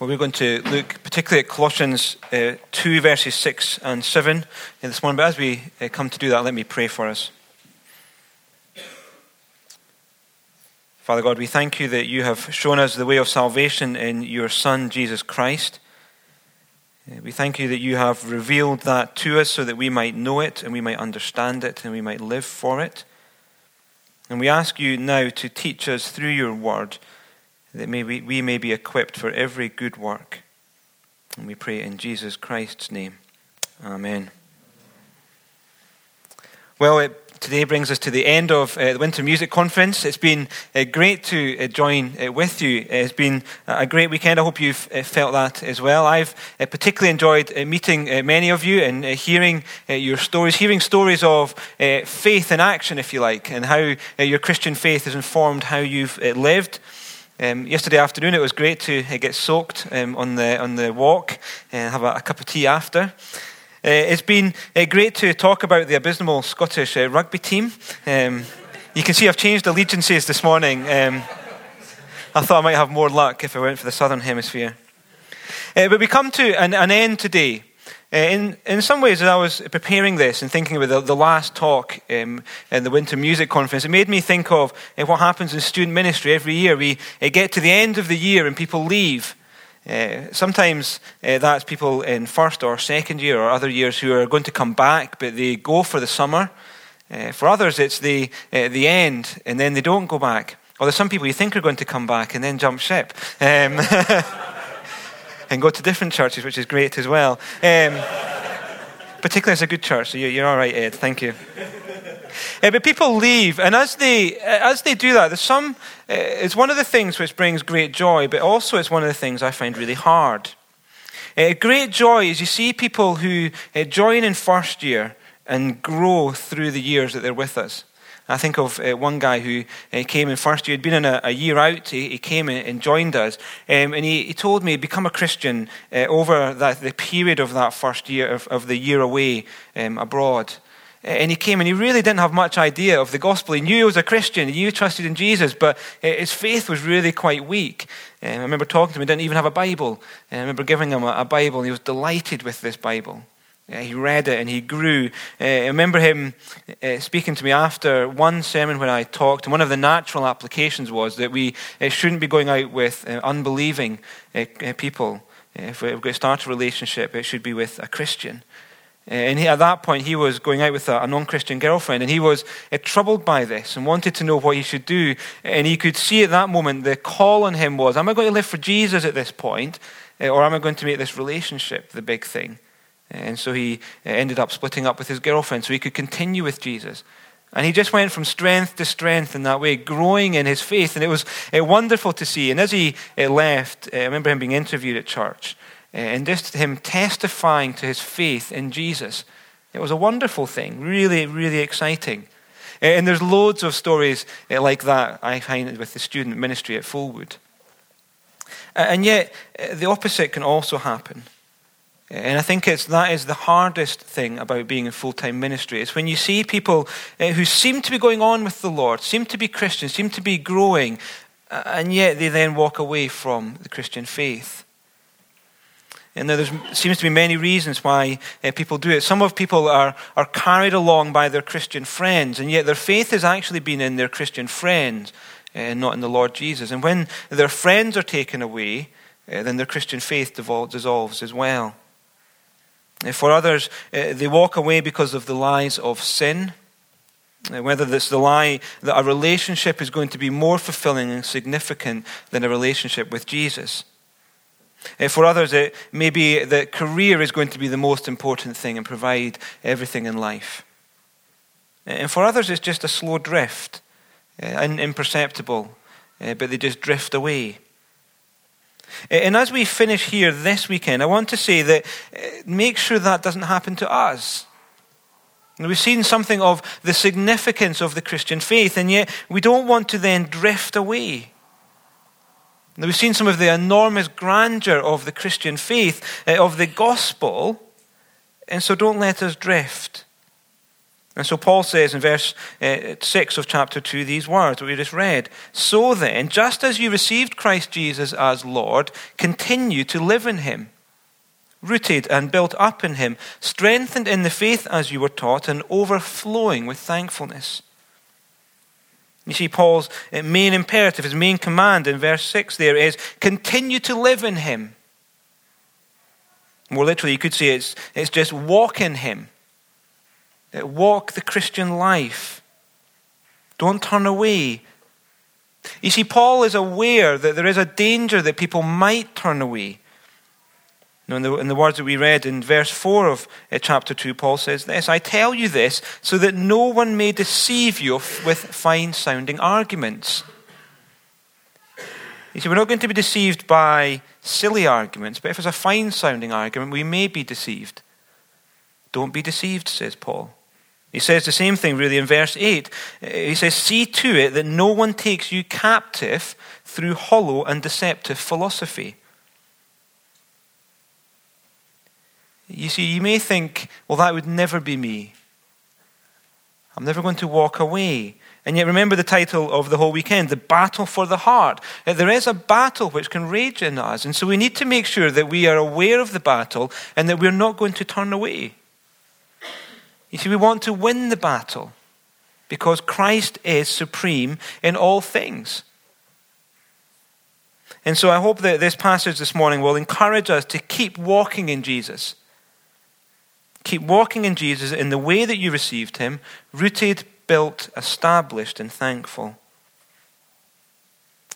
Well, we're going to look particularly at Colossians uh, 2, verses 6 and 7 this morning. But as we uh, come to do that, let me pray for us. Father God, we thank you that you have shown us the way of salvation in your Son, Jesus Christ. Uh, we thank you that you have revealed that to us so that we might know it and we might understand it and we might live for it. And we ask you now to teach us through your word that may we, we may be equipped for every good work. And we pray in Jesus Christ's name. Amen. Well, it today brings us to the end of uh, the Winter Music Conference. It's been uh, great to uh, join uh, with you. It's been a great weekend. I hope you've uh, felt that as well. I've uh, particularly enjoyed meeting many of you and hearing your stories, hearing stories of faith in action, if you like, and how your Christian faith has informed how you've lived. Um, yesterday afternoon, it was great to get soaked um, on, the, on the walk and have a, a cup of tea after. Uh, it's been uh, great to talk about the abysmal Scottish uh, rugby team. Um, you can see I've changed allegiances this morning. Um, I thought I might have more luck if I went for the Southern Hemisphere. Uh, but we come to an, an end today. Uh, in, in some ways, as I was preparing this and thinking about the, the last talk um, in the Winter Music Conference, it made me think of uh, what happens in student ministry every year. We get to the end of the year and people leave. Uh, sometimes uh, that's people in first or second year or other years who are going to come back, but they go for the summer. Uh, for others, it's the, uh, the end, and then they don't go back. Or there's some people you think are going to come back and then jump ship. Um, and go to different churches, which is great as well. Um, particularly as a good church, so you're all right, Ed. Thank you. Uh, but people leave, and as they, uh, as they do that, there's some, uh, it's one of the things which brings great joy, but also it's one of the things I find really hard. Uh, great joy is you see people who uh, join in first year and grow through the years that they're with us. I think of uh, one guy who uh, came in first year, he'd been in a, a year out, he, he came and joined us, um, and he, he, told me he'd become a Christian uh, over that, the period of that first year, of, of the year away um, abroad. And he came and he really didn't have much idea of the gospel. He knew he was a Christian, he knew he trusted in Jesus, but uh, his faith was really quite weak. Um, I remember talking to him, he didn't even have a Bible. And I remember giving him a, a Bible, and he was delighted with this Bible. Uh, he read it and he grew. Uh, I remember him uh, speaking to me after one sermon when I talked, and one of the natural applications was that we uh, shouldn't be going out with uh, unbelieving uh, people. if we're going to start a relationship, it should be with a Christian. And he, at that point, he was going out with a, a non Christian girlfriend, and he was troubled by this and wanted to know what he should do. And he could see at that moment the call on him was Am I going to live for Jesus at this point, or am I going to make this relationship the big thing? And so he ended up splitting up with his girlfriend so he could continue with Jesus. And he just went from strength to strength in that way, growing in his faith. And it was uh, wonderful to see. And as he uh, left, uh, I remember him being interviewed at church. And just him testifying to his faith in Jesus. It was a wonderful thing, really, really exciting. And there's loads of stories like that I find with the student ministry at Fulwood. And yet, the opposite can also happen. And I think it's, that is the hardest thing about being in full time ministry. It's when you see people who seem to be going on with the Lord, seem to be Christians, seem to be growing, and yet they then walk away from the Christian faith. And there seems to be many reasons why uh, people do it. Some of people are, are carried along by their Christian friends, and yet their faith has actually been in their Christian friends, uh, not in the Lord Jesus. And when their friends are taken away, then their Christian faith dissolves as well. Uh, for others, uh, they walk away because of the lies of sin. Uh, whether it's the lie that a relationship is going to be more fulfilling and significant than a relationship with Jesus. For others, it may be that career is going to be the most important thing and provide everything in life. And for others, it's just a slow drift, imperceptible, but they just drift away. And as we finish here this weekend, I want to say that uh, make sure that doesn't happen to us. We've seen something of the significance of the Christian faith, and yet we don't want to then drift away. We've seen some of the enormous grandeur of the Christian faith, uh, of the gospel, and so don't let us drift. And so Paul says in verse uh, 6 of chapter 2 these words that we just read So then, just as you received Christ Jesus as Lord, continue to live in him, rooted and built up in him, strengthened in the faith as you were taught, and overflowing with thankfulness. You see, Paul's uh, main imperative, his main command in verse 6 there is continue to live in him. More literally, you could say it's, it's just walk in him. Walk the Christian life. Don't turn away. You see, Paul is aware that there is a danger that people might turn away. In the, in the words that we read in verse 4 of uh, chapter 2, Paul says this I tell you this so that no one may deceive you with fine sounding arguments. You see, we're not going to be deceived by silly arguments, but if it's a fine sounding argument, we may be deceived. Don't be deceived, says Paul. He says the same thing really in verse 8. Uh, he says, See to it that no one takes you captive through hollow and deceptive philosophy. You see, you may think, well, that would never be me. I'm never going to walk away. And yet, remember the title of the whole weekend The Battle for the Heart. Uh, there is a battle which can rage in us. And so we need to make sure that we are aware of the battle and that we're not going to turn away. You see, we want to win the battle because Christ is supreme in all things. And so I hope that this passage this morning will encourage us to keep walking in Jesus. Keep walking in Jesus in the way that you received him, rooted, built, established, and thankful.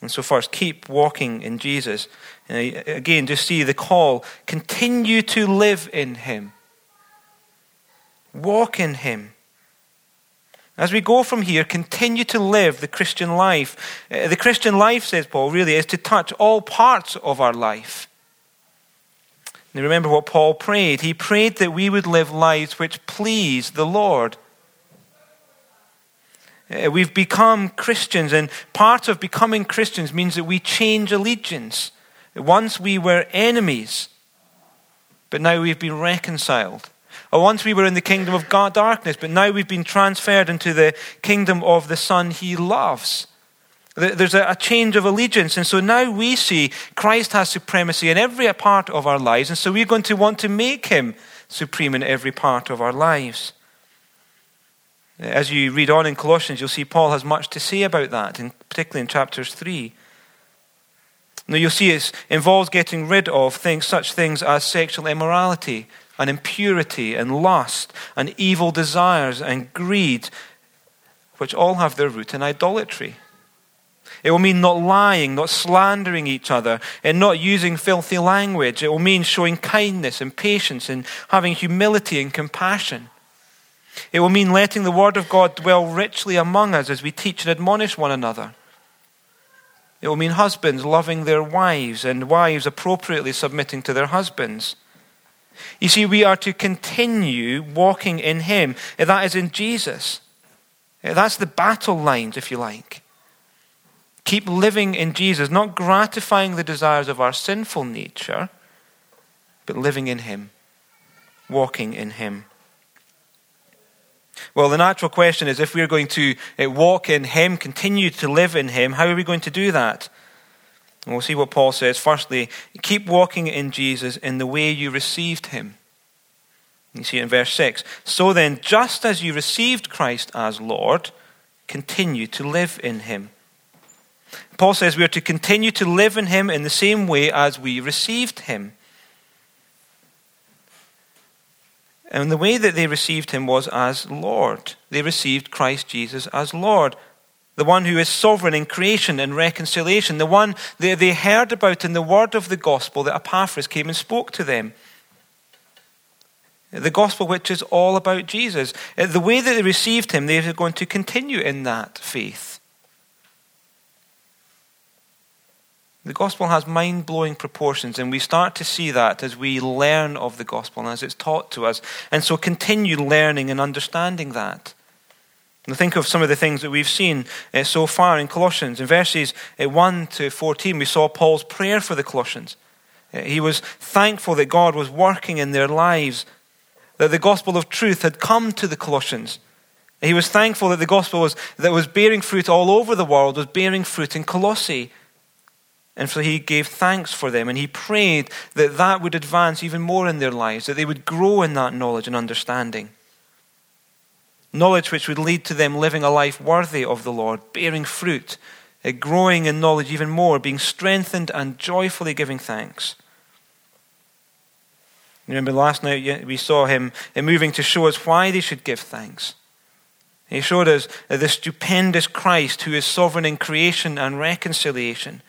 And so, first, keep walking in Jesus. Uh, again, just see the call continue to live in him. Walk in Him. As we go from here, continue to live the Christian life. Uh, the Christian life, says Paul, really is to touch all parts of our life. Now remember what Paul prayed. He prayed that we would live lives which please the Lord. Uh, we've become Christians, and part of becoming Christians means that we change allegiance. Once we were enemies, but now we've been reconciled. Or once we were in the kingdom of darkness, but now we've been transferred into the kingdom of the Son he loves. There's a change of allegiance. And so now we see Christ has supremacy in every part of our lives. And so we're going to want to make him supreme in every part of our lives. As you read on in Colossians, you'll see Paul has much to say about that, particularly in chapters 3. Now you'll see it involves getting rid of things, such things as sexual immorality, and impurity and lust and evil desires and greed, which all have their root in idolatry. It will mean not lying, not slandering each other, and not using filthy language. It will mean showing kindness and patience and having humility and compassion. It will mean letting the Word of God dwell richly among us as we teach and admonish one another. It will mean husbands loving their wives and wives appropriately submitting to their husbands. You see, we are to continue walking in Him. That is in Jesus. That's the battle lines, if you like. Keep living in Jesus, not gratifying the desires of our sinful nature, but living in Him, walking in Him. Well, the natural question is if we're going to uh, walk in Him, continue to live in Him, how are we going to do that? And we'll see what Paul says. Firstly, keep walking in Jesus in the way you received him. You see it in verse 6. So then, just as you received Christ as Lord, continue to live in him. Paul says we are to continue to live in him in the same way as we received him. And the way that they received him was as Lord. They received Christ Jesus as Lord the one who is sovereign in creation and reconciliation, the one they, they heard about in the word of the gospel that Epaphras came and spoke to them. The gospel, which is all about Jesus. Uh, the way that they received him, they are going to continue in that faith. The gospel has mind blowing proportions, and we start to see that as we learn of the gospel and as it's taught to us. And so continue learning and understanding that. And think of some of the things that we've seen uh, so far in Colossians. In verses uh, 1 to 14, we saw Paul's prayer for the Colossians. Uh, he was thankful that God was working in their lives, that the gospel of truth had come to the Colossians, He was thankful that the gospel was, that was bearing fruit all over the world was bearing fruit in Colossae. And so he gave thanks for them and he prayed that that would advance even more in their lives, that they would grow in that knowledge and understanding. Knowledge which would lead to them living a life worthy of the Lord, bearing fruit, uh, growing in knowledge even more, being strengthened and joyfully giving thanks. Remember last night we saw him uh, moving to show us why they should give thanks. He showed us uh, the stupendous Christ who is sovereign in creation and reconciliation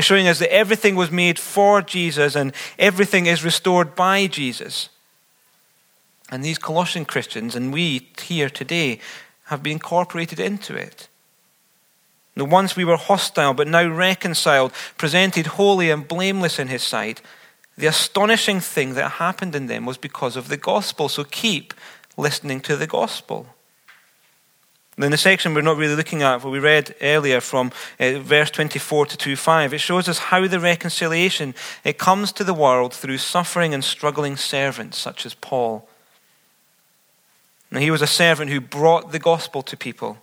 showing us that everything was made for Jesus and everything is restored by Jesus. And these Colossian Christians, and we here today, have been incorporated into it. The once we were hostile, but now reconciled, presented holy and blameless in his sight. The astonishing thing that happened in them was because of the gospel. So keep listening to the gospel. In the section we're not really looking at, what we read earlier from uh, verse 24 to 25, it shows us how the reconciliation it comes to the world through suffering and struggling servants such as Paul. Now, he was a servant who brought the gospel to people.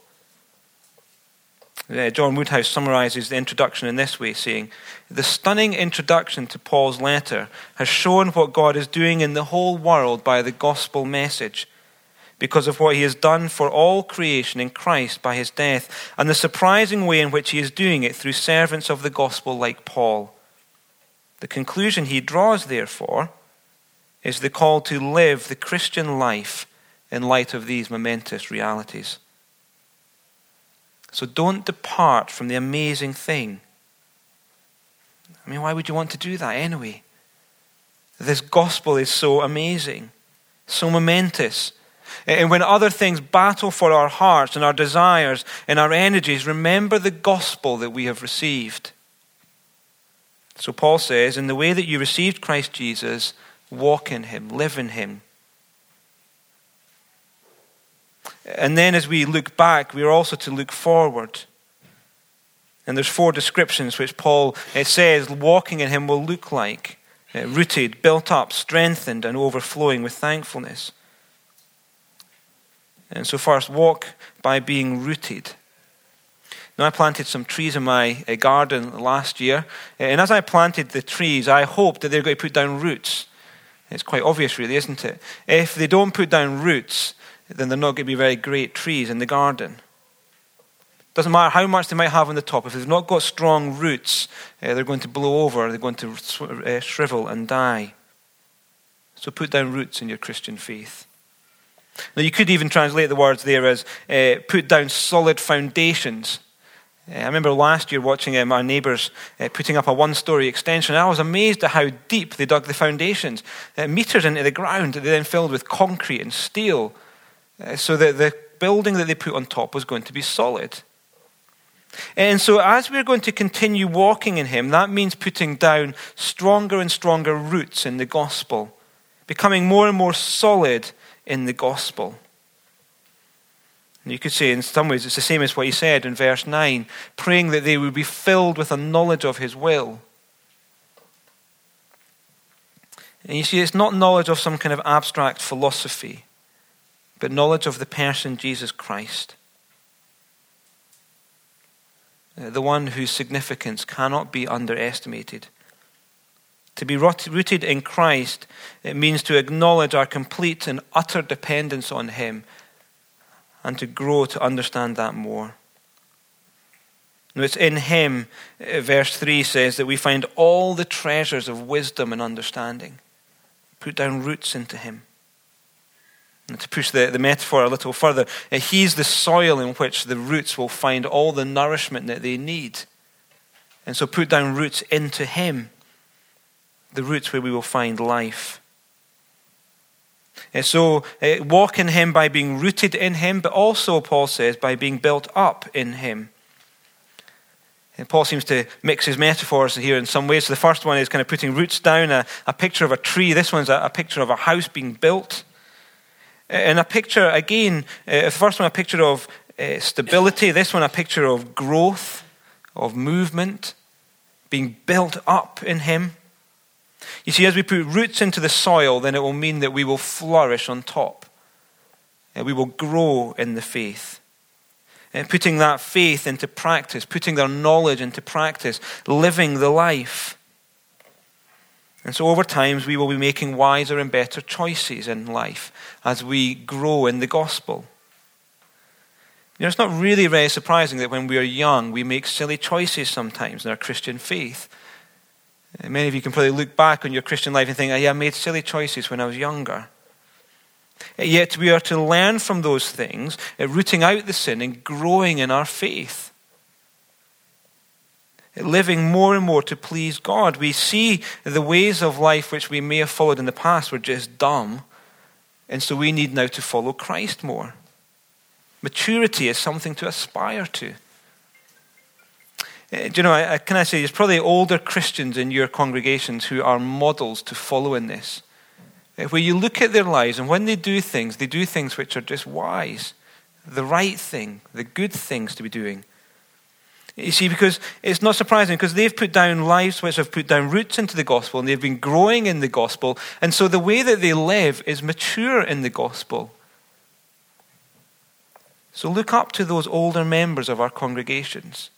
John Woodhouse summarizes the introduction in this way, saying, The stunning introduction to Paul's letter has shown what God is doing in the whole world by the gospel message because of what he has done for all creation in Christ by his death, and the surprising way in which he is doing it through servants of the gospel like Paul. The conclusion he draws, therefore, is the call to live the Christian life in light of these momentous realities. So don't depart from the amazing thing. I mean, why would you want to do that anyway? This gospel is so amazing, so momentous. And when other things battle for our hearts and our desires and our energies, remember the gospel that we have received. So Paul says, in the way that you received Christ Jesus, walk in him, live in him. And then as we look back, we are also to look forward. And there's four descriptions which Paul it says walking in him will look like uh, rooted, built up, strengthened, and overflowing with thankfulness. And so, first, walk by being rooted. Now, I planted some trees in my uh, garden last year, uh, and as I planted the trees, I hoped that they're going to put down roots. It's quite obvious, really, isn't it? If they don't put down roots, then they're not going to be very great trees in the garden. Doesn't matter how much they might have on the top, if they've not got strong roots, uh, they're going to blow over, they're going to uh, shrivel and die. So put down roots in your Christian faith. Now, you could even translate the words there as uh, put down solid foundations. I remember last year watching my neighbours putting up a one story extension. I was amazed at how deep they dug the foundations. Meters into the ground, they then filled with concrete and steel, Uh, so that the building that they put on top was going to be solid. And so, as we're going to continue walking in Him, that means putting down stronger and stronger roots in the gospel, becoming more and more solid in the gospel. And you could say, in some ways, it's the same as what he said in verse 9 praying that they would be filled with a knowledge of his will. And you see, it's not knowledge of some kind of abstract philosophy, but knowledge of the person Jesus Christ. Uh, the one whose significance cannot be underestimated. To be rooted in Christ, it means to acknowledge our complete and utter dependence on Him and to grow to understand that more. Now, it's in Him, uh, verse 3 says, that we find all the treasures of wisdom and understanding. Put down roots into Him. To push the, the metaphor a little further, uh, He's the soil in which the roots will find all the nourishment that they need. And so put down roots into Him the roots where we will find life. And so, uh, walk in Him by being rooted in Him, but also, Paul says, by being built up in Him. And Paul seems to mix his metaphors here in some ways. So the first one is kind of putting roots down, a, a picture of a tree. This one's a, a, picture of a house being built. And a picture, again, uh, the first one, a picture of uh, stability. This one, a picture of growth, of movement, being built up in Him. You see, as we put roots into the soil, then it will mean that we will flourish on top. uh, we will grow in the faith. And putting that faith into practice, putting their knowledge into practice, living the life. And so, over time, we will be making wiser and better choices in life as we grow in the gospel. You know, it's not really very surprising that when we are young, we make silly choices sometimes in our Christian faith. Many of you can probably look back on your Christian life and think, yeah, I made silly choices when I was younger. Yet we are to learn from those things, rooting out the sin and growing in our faith. Living more and more to please God. We see the ways of life which we may have followed in the past were just dumb, and so we need now to follow Christ more. Maturity is something to aspire to. Uh, do you know, I, can I say, there's probably older Christians in your congregations who are models to follow in this. Uh, where you look at their lives, and when they do things, they do things which are just wise, the right thing, the good things to be doing. You see, because it's not surprising, because they've put down lives which have put down roots into the gospel, and they've been growing in the gospel, and so the way that they live is mature in the gospel. So look up to those older members of our congregations.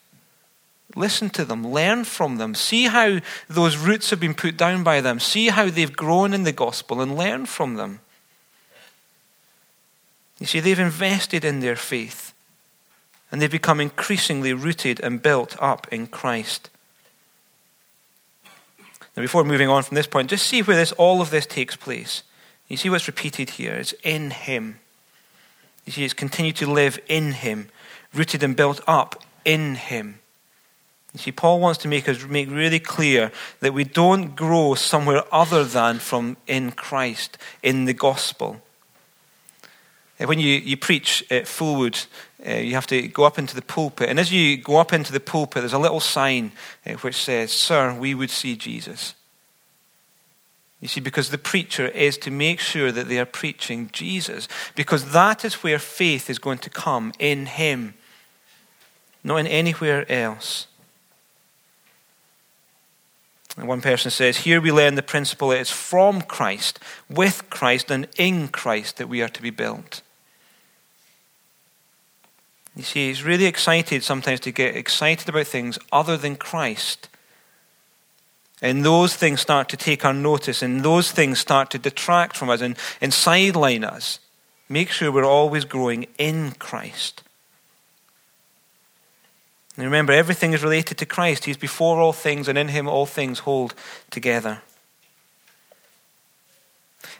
Listen to them, learn from them, see how those roots have been put down by them, see how they've grown in the gospel, and learn from them. You see, they've invested in their faith, and they've become increasingly rooted and built up in Christ. Now, before moving on from this point, just see where this, all of this takes place. You see what's repeated here? It's in Him. You see, it's continue to live in Him, rooted and built up in Him. You see, Paul wants to make us make really clear that we don't grow somewhere other than from in Christ, in the gospel. Uh, when you, you preach at Fulwood, uh, you have to go up into the pulpit. And as you go up into the pulpit, there's a little sign uh, which says, Sir, we would see Jesus. You see, because the preacher is to make sure that they are preaching Jesus, because that is where faith is going to come in Him, not in anywhere else. And one person says, Here we learn the principle it is from Christ, with Christ, and in Christ that we are to be built. You see, he's really excited sometimes to get excited about things other than Christ. And those things start to take our notice, and those things start to detract from us and, and sideline us. Make sure we're always growing in Christ. And remember, everything is related to Christ. He's before all things, and in him all things hold together.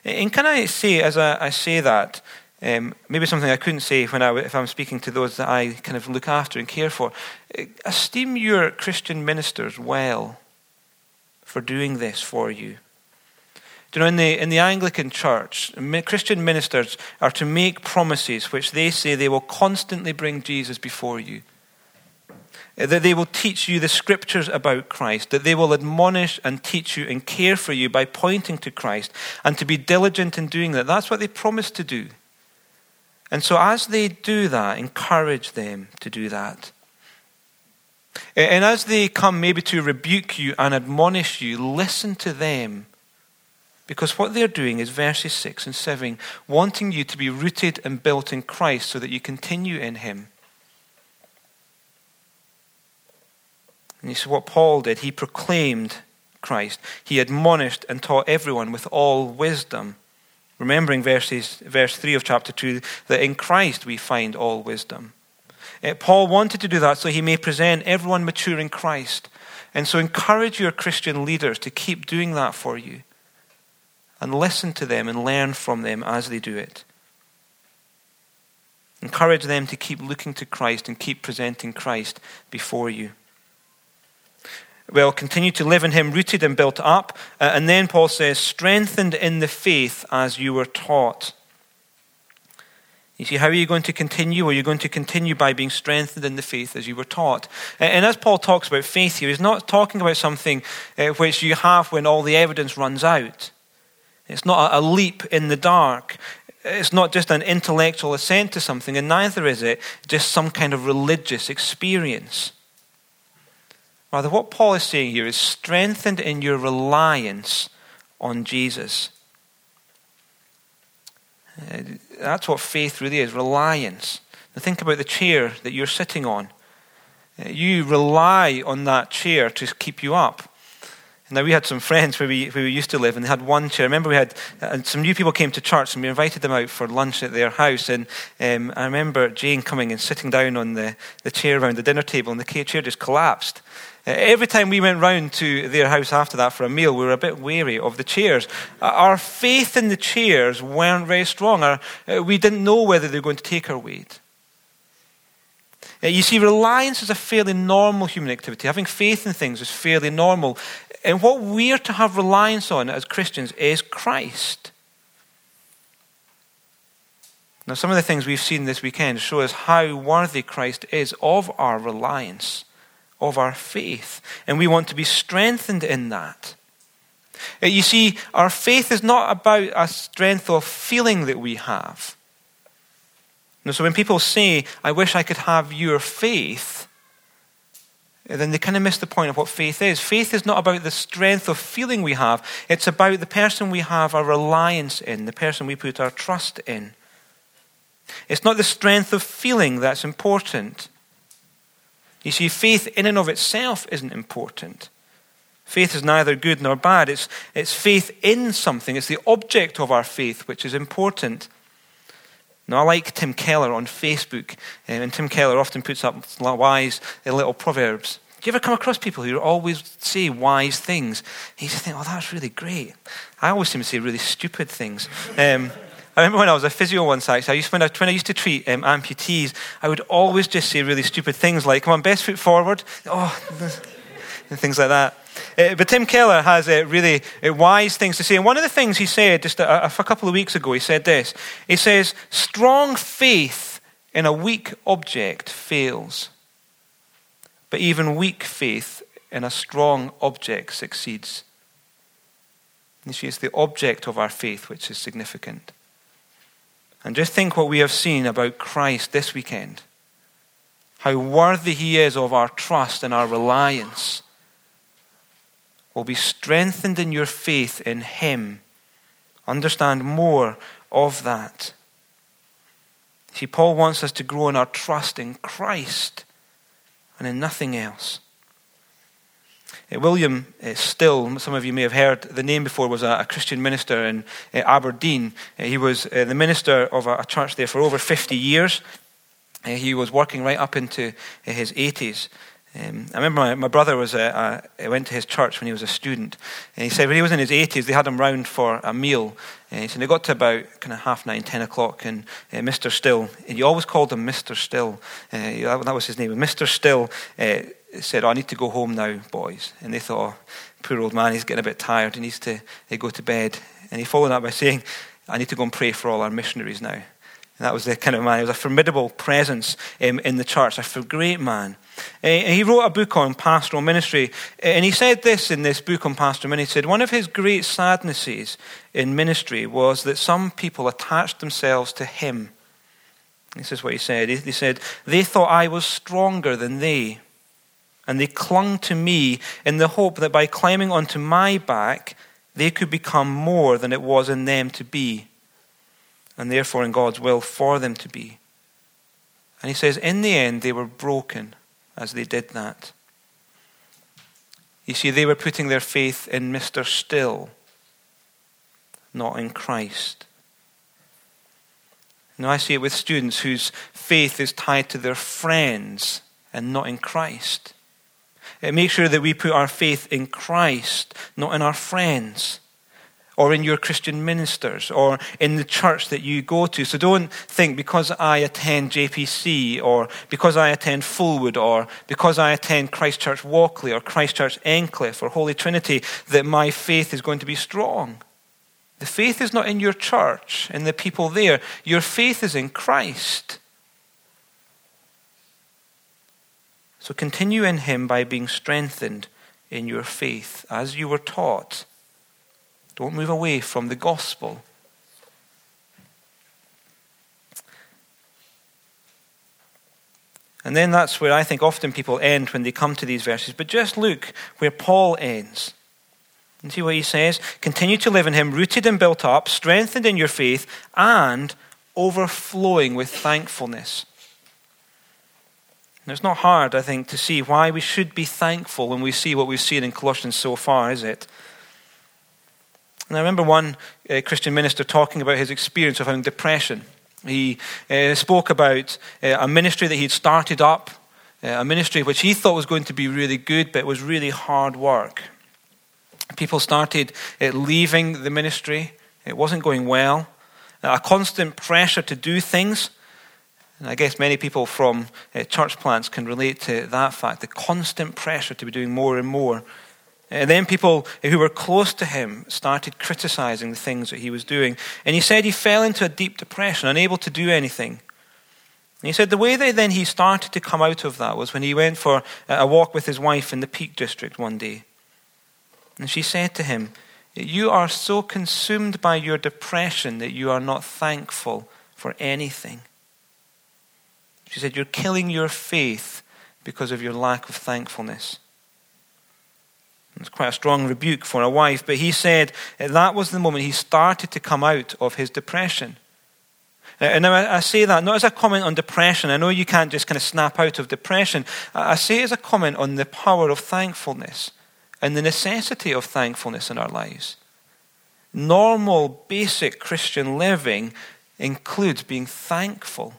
And can I say, as I, I say that, um, maybe something I couldn't say when I, if I'm speaking to those that I kind of look after and care for, esteem your Christian ministers well for doing this for you. Do you know, in the, in the Anglican Church, Christian ministers are to make promises which they say they will constantly bring Jesus before you that they will teach you the scriptures about Christ, that they will admonish and teach you and care for you by pointing to Christ, and to be diligent in doing that. That's what they promise to do. And so, as they do that, encourage them to do that. And as they come maybe to rebuke you and admonish you, listen to them. Because what they're doing is verses 6 and 7, wanting you to be rooted and built in Christ so that you continue in Him. And this is what Paul did. He proclaimed Christ. He admonished and taught everyone with all wisdom. Remembering verses, verse 3 of chapter 2 that in Christ we find all wisdom. Uh, Paul wanted to do that so he may present everyone mature in Christ. And so encourage your Christian leaders to keep doing that for you. And listen to them and learn from them as they do it. Encourage them to keep looking to Christ and keep presenting Christ before you will continue to live in him, rooted and built up. Uh, and then Paul says, strengthened in the faith as you were taught. You see, how are you going to continue? Are you going to continue by being strengthened in the faith as you were taught? And as Paul talks about faith here, he's not talking about something uh, which you have when all the evidence runs out. It's not a leap in the dark. It's not just an intellectual assent to something, and neither is it just some kind of religious experience. Rather, what Paul is saying here is strengthened in your reliance on Jesus. Uh, that's what faith really is reliance. Now, think about the chair that you're sitting on. Uh, you rely on that chair to keep you up. Now, we had some friends where we, where we used to live, and they had one chair. I remember we had uh, some new people came to church, and we invited them out for lunch at their house. And um, I remember Jane coming and sitting down on the, the chair around the dinner table, and the chair just collapsed. Every time we went round to their house after that for a meal, we were a bit wary of the chairs. Uh, our faith in the chairs weren't very strong. Uh, we didn't know whether they were going to take our weight. Uh, you see, reliance is a fairly normal human activity. Having faith in things is fairly normal. And what we're to have reliance on as Christians is Christ. Now, some of the things we've seen this weekend show us how worthy Christ is of our reliance, of our faith. And we want to be strengthened in that. Uh, you see, our faith is not about a strength of feeling that we have. so when people say, I wish I could have your faith, then they kind of miss the point of what faith is. Faith is not about the strength of feeling we have, it's about the person we have our reliance in, the person we put our trust in. It's not the strength of feeling that's important. You see, faith in and of itself isn't important. Faith is neither good nor bad. It's, it's faith in something. It's the object of our faith which is important. Now, I like Tim Keller on Facebook, um, and Tim Keller often puts up wise little proverbs. Do you ever come across people who always say wise things? you just think, oh, that's really great. I always seem to say really stupid things. Um, I remember when I was a physio once, actually, I used, when, I, when I used to treat um, amputees, I would always just say really stupid things like, come on, best foot forward. Oh, and things like that. Uh, but Tim Keller has uh, really uh, wise things to say. And one of the things he said just a, a, a couple of weeks ago, he said this. He says, Strong faith in a weak object fails, but even weak faith in a strong object succeeds. You see, it's the object of our faith which is significant. And just think what we have seen about Christ this weekend. How worthy he is of our trust and our reliance will be strengthened in your faith in Him. Understand more of that. See, Paul wants us to grow in our trust in Christ and in nothing else. Uh, William uh, Still, some of you may have heard the name before, was a, Christian minister in uh, Aberdeen. he was the minister of a, church there for over 50 years. he was working right up into his 80s. Um, I remember my, my brother was a, a, went to his church when he was a student, and he said when he was in his 80s, they had him round for a meal. And he said they got to about kind of half nine, ten o'clock, and uh, Mr. Still, and you always called him Mr. Still, uh, that, that, was his name. Mr. Still uh, said, oh, "I need to go home now, boys," and they thought, oh, "Poor old man, he's getting a bit tired. He needs to uh, go to bed." And he followed that by saying, "I need to go and pray for all our missionaries now." And that was the kind of man. He was a formidable presence um, in the church, a great man. Uh, he wrote a book on pastoral ministry, uh, and he said this in this book on pastoral ministry. He said, One of his great sadnesses in ministry was that some people attached themselves to him. This is what he said. He said, They thought I was stronger than they, and they clung to me in the hope that by climbing onto my back, they could become more than it was in them to be and therefore in God's will for them to be. And he says, in the end, they were broken as they did that. You see, they were putting their faith in Mr. Still, not in Christ. Now, I see it with students whose faith is tied to their friends and not in Christ. Uh, make sure that we put our faith in Christ, not in our friends or in your Christian ministers or in the church that you go to. So don't think because I attend JPC or because I attend Fulwood or because I attend Christchurch Walkley or Christchurch Endcliffe or Holy Trinity that my faith is going to be strong. The faith is not in your church and the people there. Your faith is in Christ. So continue in Him by being strengthened in your faith as you were taught don't move away from the gospel. And then that's where I think often people end when they come to these verses. But just look where Paul ends. And see what he says? Continue to live in him, rooted and built up, strengthened in your faith, and overflowing with thankfulness. And it's not hard, I think, to see why we should be thankful when we see what we've seen in Colossians so far, is it? And I remember one uh, Christian minister talking about his experience of having depression. He uh, spoke about uh, a ministry that he'd started up, uh, a ministry which he thought was going to be really good, but it was really hard work. People started uh, leaving the ministry. It wasn't going well. A constant pressure to do things. And I guess many people from uh, church plants can relate to that fact the constant pressure to be doing more and more. And then people who were close to him started criticizing the things that he was doing. And he said he fell into a deep depression, unable to do anything. And he said the way that then he started to come out of that was when he went for a walk with his wife in the Peak District one day. And she said to him, You are so consumed by your depression that you are not thankful for anything. She said, You're killing your faith because of your lack of thankfulness. It's quite a strong rebuke for a wife, but he said eh, that was the moment he started to come out of his depression. Eh, and now I say that not as a comment on depression. I know you can't just kind of snap out of depression. I say it as a comment on the power of thankfulness and the necessity of thankfulness in our lives. Normal, basic Christian living includes being thankful.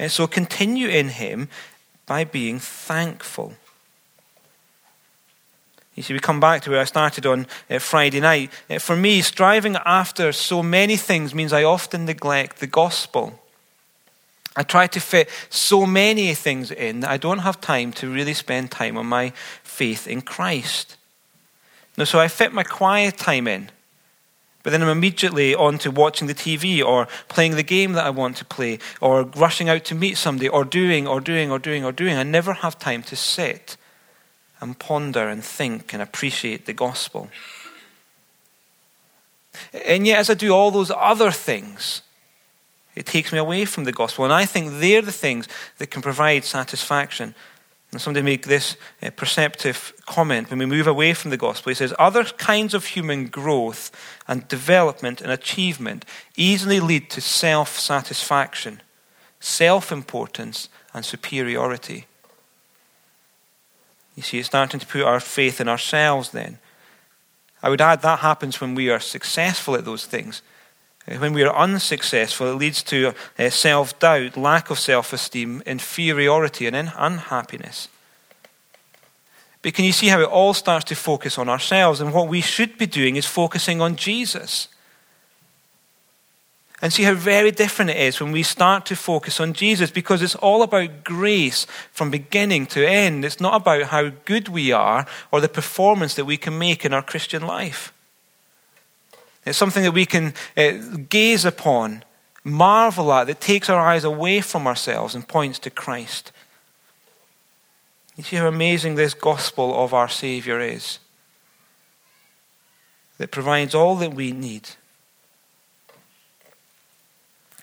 And so continue in Him by being thankful. You see, we come back to where I started on uh, Friday night. Uh, for me, striving after so many things means I often neglect the gospel. I try to fit so many things in that I don't have time to really spend time on my faith in Christ. Now, so I fit my quiet time in, but then I'm immediately on to watching the TV or playing the game that I want to play or rushing out to meet somebody or doing or doing or doing or doing. I never have time to sit and ponder and think and appreciate the gospel. And yet, as I do all those other things, it takes me away from the gospel. And I think they're the things that can provide satisfaction. And somebody make this uh, perceptive comment when we move away from the gospel. He says, Other kinds of human growth and development and achievement easily lead to self satisfaction, self importance, and superiority. You see, it's starting to put our faith in ourselves then. I would add that happens when we are successful at those things. When we are unsuccessful, it leads to uh, self doubt, lack of self esteem, inferiority, and unhappiness. But can you see how it all starts to focus on ourselves? And what we should be doing is focusing on Jesus. And see how very different it is when we start to focus on Jesus because it's all about grace from beginning to end. It's not about how good we are or the performance that we can make in our Christian life. It's something that we can uh, gaze upon, marvel at, that takes our eyes away from ourselves and points to Christ. You see how amazing this gospel of our Savior is? That provides all that we need.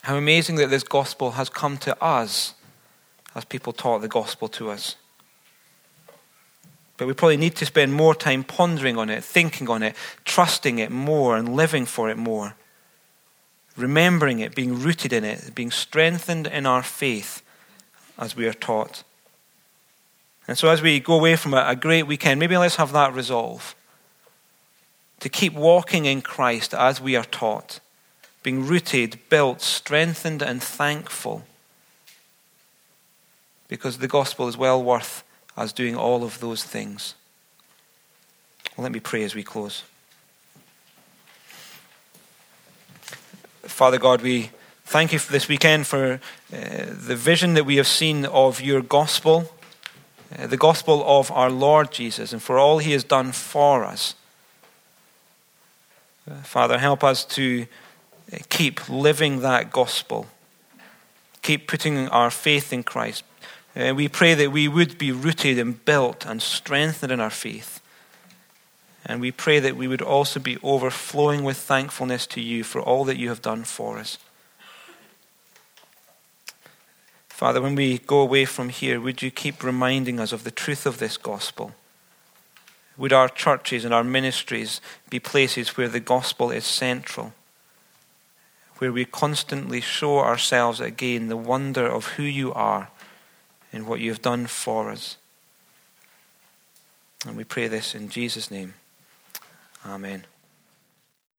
How amazing that this gospel has come to us as people taught the gospel to us. But we probably need to spend more time pondering on it, thinking on it, trusting it more, and living for it more. Remembering it, being rooted in it, being strengthened in our faith as we are taught. And so, as we go away from a, great weekend, maybe let's have that resolve to keep walking in Christ as we are taught, being rooted, built, strengthened, and thankful. Because the gospel is well worth as doing all of those things. Well, let me pray as we close. Father God, we thank you for this weekend, for uh, the vision that we have seen of your gospel, uh, the gospel of our Lord Jesus, and for all he has done for us. Uh, Father, help us to uh, keep living that gospel, keep putting our faith in Christ, we pray that we would be rooted and built and strengthened in our faith. And we pray that we would also be overflowing with thankfulness to you for all that you have done for us. Father, when we go away from here, would you keep reminding us of the truth of this gospel? Would our churches and our ministries be places where the gospel is central, where we constantly show ourselves again the wonder of who you are and what you have done for us. And we pray this in Jesus' name. Amen.